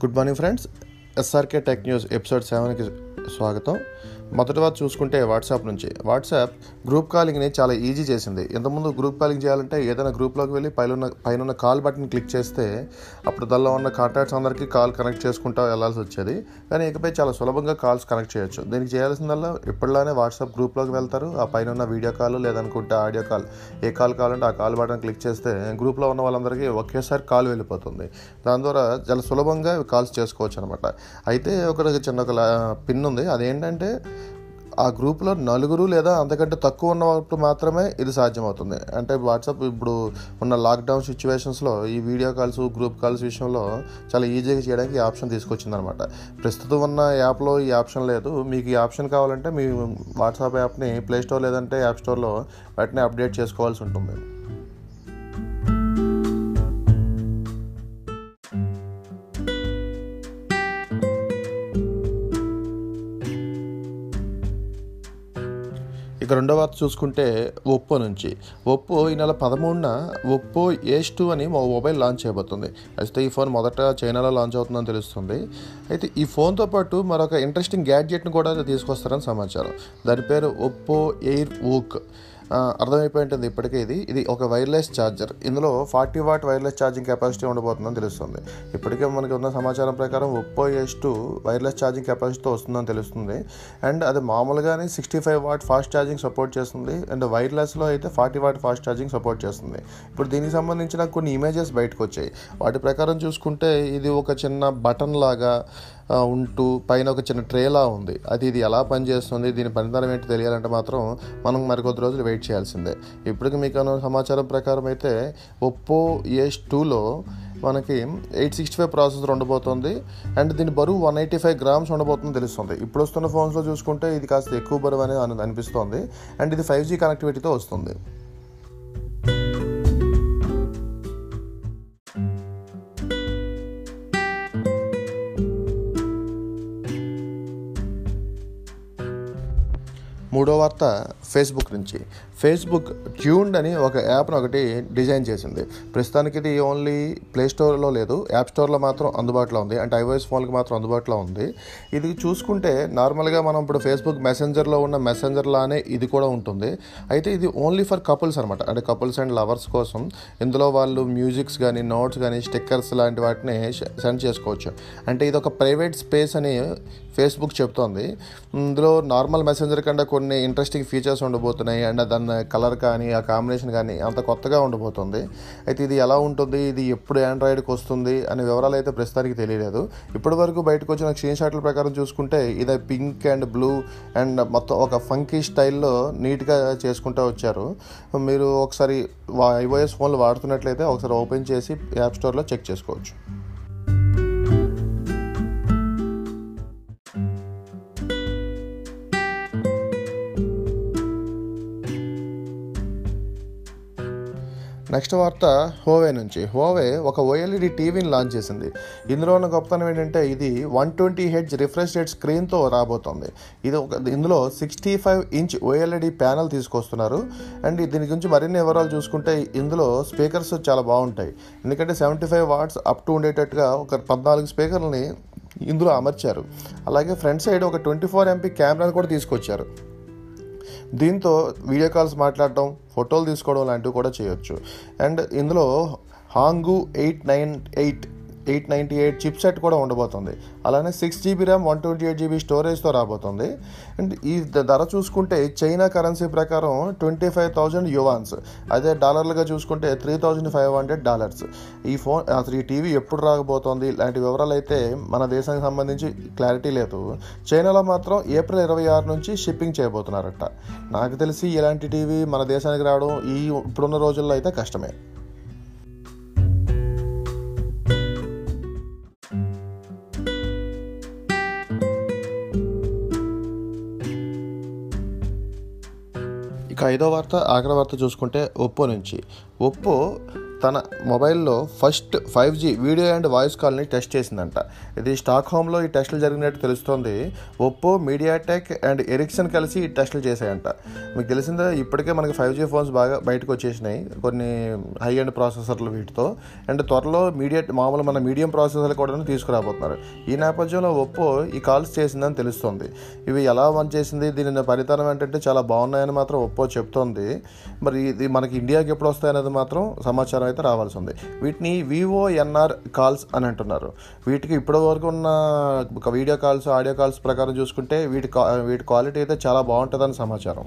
good morning friends SRK tech news episode సెవెన్కి స్వాగతం మొదటివారు చూసుకుంటే వాట్సాప్ నుంచి. వాట్సాప్ గ్రూప్ కాలింగ్ని చాలా ఈజీ చేసింది. ఇంతకుముందు గ్రూప్ కాలింగ్ చేయాలంటే ఏదైనా గ్రూప్లోకి వెళ్ళి పైన పైన కాల్ బటన్ క్లిక్ చేస్తే అప్పుడు దానిలో ఉన్న కాంటాక్ట్స్ అందరికీ కాల్ కనెక్ట్ చేసుకుంటూ వెళ్ళాల్సి వచ్చేది. కానీ ఇకపై చాలా సులభంగా కాల్స్ కనెక్ట్ చేయొచ్చు. దీనికి చేయాల్సిందల్లా ఇప్పటిలానే వాట్సాప్ గ్రూప్లోకి వెళ్తారు. ఆ పైన ఉన్న వీడియో కాల్ లేదనుకుంటే ఆడియో కాల్. ఏ కాల్ కావాలంటే ఆ కాల్ బటన్ క్లిక్ చేస్తే గ్రూప్లో ఉన్న వాళ్ళందరికీ ఒకేసారి కాల్ వెళ్ళిపోతుంది. దాని ద్వారా చాలా సులభంగా కాల్స్ చేసుకోవచ్చు అనమాట అయితే ఒక చిన్న ఒక పిన్ ఉంది. అదేంటంటే ఆ గ్రూప్లో నలుగురు లేదా అంతకంటే తక్కువ ఉన్నప్పుడు మాత్రమే ఇది సాధ్యమవుతుంది. అంటే వాట్సాప్ ఇప్పుడు ఉన్న లాక్డౌన్ సిచ్యువేషన్స్లో ఈ వీడియో కాల్స్ గ్రూప్ కాల్స్ విషయంలో చాలా ఈజీగా చేయడానికి ఈ ఆప్షన్ తీసుకొచ్చిందనమాట. ప్రస్తుతం ఉన్న యాప్లో ఈ ఆప్షన్ లేదు. మీకు ఈ ఆప్షన్ కావాలంటే మీ వాట్సాప్ యాప్ని ప్లే స్టోర్ లేదంటే యాప్ స్టోర్లో వాటిని అప్డేట్ చేసుకోవాల్సి ఉంటుంది. ఇక రెండో వార్త చూసుకుంటే ఒప్పో నుంచి. ఒప్పో ఈ నెల పదమూడున ఒప్పో ఏస్ టూ అని మా మొబైల్ లాంచ్ చేయబోతుంది. అయితే ఈ ఫోన్ మొదట చైనాలో లాంచ్ అవుతుందని తెలుస్తుంది. అయితే ఈ ఫోన్తో పాటు మరొక ఇంట్రెస్టింగ్ గ్యాడ్జెట్ని కూడా తీసుకొస్తారని సమాచారం. దాని పేరు ఒప్పో ఎయిర్ ఊక్ అర్థమైపోయి ఉంటుంది ఇప్పటికే ఇది. ఇది ఒక వైర్లెస్ ఛార్జర్. ఇందులో forty watt wireless charging capacity ఉండబోతుందని తెలుస్తుంది. ఇప్పటికే మనకి ఉన్న సమాచారం ప్రకారం Oppo S two wireless charging కెపాసిటీతో వస్తుందని తెలుస్తుంది. అండ్ అది మామూలుగానే sixty five watt fast charging support చేస్తుంది. అండ్ వైర్లెస్లో అయితే forty watt fast charging support చేస్తుంది. ఇప్పుడు దీనికి సంబంధించిన కొన్ని ఇమేజెస్ బయటకు వచ్చాయి వాటి ప్రకారం చూసుకుంటే ఇది ఒక చిన్న బటన్ లాగా ఉంటూ పైన ఒక చిన్న ట్రేలా ఉంది. అది ఇది ఎలా పనిచేస్తుంది? దీని పనితనం ఏంటి తెలియాలంటే మాత్రం మనం మరికొద్ది రోజులు వెయిట్ చేయాల్సిందే. ఇప్పటికి మీకు సమాచారం ప్రకారం అయితే ఒప్పో ఏజ్ టూలో మనకి ఎయిట్ సిక్స్టీ ఫైవ్ ప్రాసెసర్ ఉండబోతుంది. అండ్ దీని బరువు వన్ ఎయిటీ ఫైవ్ గ్రామ్స్ ఉండబోతుందని తెలుస్తుంది. ఇప్పుడు వస్తున్న ఫోన్స్లో చూసుకుంటే ఇది కాస్త ఎక్కువ బరువు అనేది అనిపిస్తుంది. అండ్ ఇది ఫైవ్ జీ కనెక్టివిటీతో వస్తుంది. మూడో వార్త ఫేస్బుక్ నుంచి. ఫేస్బుక్ ట్యూన్డ్ అని ఒక యాప్ను ఒకటి డిజైన్ చేసింది. ప్రస్తుతానికి ఇది ఓన్లీ ప్లే స్టోర్లో లేదు. యాప్ స్టోర్లో మాత్రం అందుబాటులో ఉంది. అంటే ఐఓఎస్ ఫోన్కి మాత్రం అందుబాటులో ఉంది. ఇది చూసుకుంటే నార్మల్గా మనం ఇప్పుడు ఫేస్బుక్ మెసెంజర్లో ఉన్న మెసెంజర్లానే ఇది కూడా ఉంటుంది. అయితే ఇది ఓన్లీ ఫర్ కపుల్స్ అనమాట అంటే కపుల్స్ అండ్ లవర్స్ కోసం ఇందులో వాళ్ళు మ్యూజిక్స్ కానీ నోట్స్ కానీ స్టిక్కర్స్ లాంటి వాటిని సెండ్ చేసుకోవచ్చు. అంటే ఇది ఒక ప్రైవేట్ స్పేస్ అని ఫేస్బుక్ చెప్తోంది. ఇందులో నార్మల్ మెసెంజర్ కన్నా కొన్ని ఇంట్రెస్టింగ్ ఫీచర్స్ ఉండబోతున్నాయి. అండ్ దాన్ని కలర్ కానీ ఆ కాంబినేషన్ కానీ అంత కొత్తగా ఉండబోతుంది అయితే ఇది ఎలా ఉంటుంది? ఇది ఎప్పుడు ఆండ్రాయిడ్కి వస్తుంది? అనే వివరాలు అయితే ప్రస్తుతానికి తెలియలేదు. ఇప్పటి వరకు బయటకు వచ్చిన స్క్రీన్ షాట్ల ప్రకారం చూసుకుంటే ఇది పింక్ అండ్ బ్లూ అండ్ మొత్తం ఒక ఫంకీ స్టైల్లో నీట్గా చేసుకుంటూ వచ్చారు. మీరు ఒకసారి ఐఓఎస్ ఫోన్లు వాడుతున్నట్లయితే ఒకసారి ఓపెన్ చేసి యాప్ స్టోర్లో చెక్ చేసుకోవచ్చు. నెక్స్ట్ వార్త హోవే నుంచి. హోవే ఒక ఓఎల్ఈడి టీవీని లాంచ్ చేసింది. ఇందులో ఉన్న గొప్పతనం ఏంటంటే ఇది one twenty hertz refresh rate స్క్రీన్తో రాబోతోంది. ఇది ఒక ఇందులో sixty five inch OLED panel తీసుకొస్తున్నారు. అండ్ దీని గురించి మరిన్ని వివరాలు చూసుకుంటే ఇందులో స్పీకర్స్ చాలా బాగుంటాయి. ఎందుకంటే seventy five watts up to ఉండేటట్టుగా ఒక పద్నాలుగు స్పీకర్లని ఇందులో అమర్చారు. అలాగే ఫ్రంట్ సైడ్ ఒక ట్వంటీ ఫోర్ ఎంపీ కెమెరాని కూడా తీసుకొచ్చారు. దీంతో వీడియో కాల్స్ మాట్లాడటం ఫోటోలు తీసుకోవడం లాంటివి కూడా చేయొచ్చు. అండ్ ఇందులో హాంగు eight nine eight eight ninety eight chip set కూడా ఉండబోతుంది. అలానే six GB RAM one twenty eight GB స్టోరేజ్తో రాబోతుంది. అండ్ ఈ ధర చూసుకుంటే చైనా కరెన్సీ ప్రకారం ట్వంటీ ఫైవ్ థౌజండ్ యువాన్స్ అదే డాలర్లుగా చూసుకుంటే three thousand five hundred dollars ఈ ఫోన్ అసలు ఈ టీవీ ఎప్పుడు రాకపోతుంది ఇలాంటి వివరాలు అయితే మన దేశానికి సంబంధించి క్లారిటీ లేదు. చైనాలో మాత్రం ఏప్రిల్ ఇరవై ఆరు నుంచి షిప్పింగ్ చేయబోతున్నారట. నాకు తెలిసి ఇలాంటి టీవీ మన దేశానికి రావడం ఈ ఇప్పుడున్న రోజుల్లో అయితే కష్టమే. ఇక ఐదో వార్త ఆఖరి వార్త చూసుకుంటే ఒప్పో నుంచి. ఒప్పో తన మొబైల్లో first five G video and voice కాల్ని టెస్ట్ చేసిందంట. ఇది స్టాక్ హోమ్లో ఈ టెస్టులు జరిగినట్టు తెలుస్తోంది. ఒప్పో మీడియాటెక్ అండ్ ఎరిక్సన్ కలిసి ఈ టెస్టులు చేశాయంట. మీకు తెలిసిందే ఇప్పటికే మనకి ఫైవ్ జీ ఫోన్స్ బాగా బయటకు వచ్చేసినాయి కొన్ని హై అండ్ ప్రాసెసర్లు వీటితో. అండ్ త్వరలో మీడియా మామూలు మన మీడియం ప్రాసెసర్లు కూడా తీసుకురాబోతున్నారు. ఈ నేపథ్యంలో ఒప్పో ఈ కాల్స్ చేసిందని తెలుస్తోంది. ఇవి ఎలా వన్ చేసింది దీని ఫలితానం ఏంటంటే చాలా బాగున్నాయని మాత్రం ఒప్పో చెప్తోంది. మరి ఇది మనకి ఇండియాకి ఎప్పుడు వస్తాయనేది మాత్రం సమాచారం అయితే రావాల్సి ఉంది. వీటిని వివోఎన్ఆర్ కాల్స్ అని అంటున్నారు. వీటికి ఇప్పటి వరకు ఉన్న ఒక వీడియో కాల్స్ ఆడియో కాల్స్ ప్రకారం చూసుకుంటే వీటి వీటి క్వాలిటీ అయితే చాలా బాగుంటుందని సమాచారం.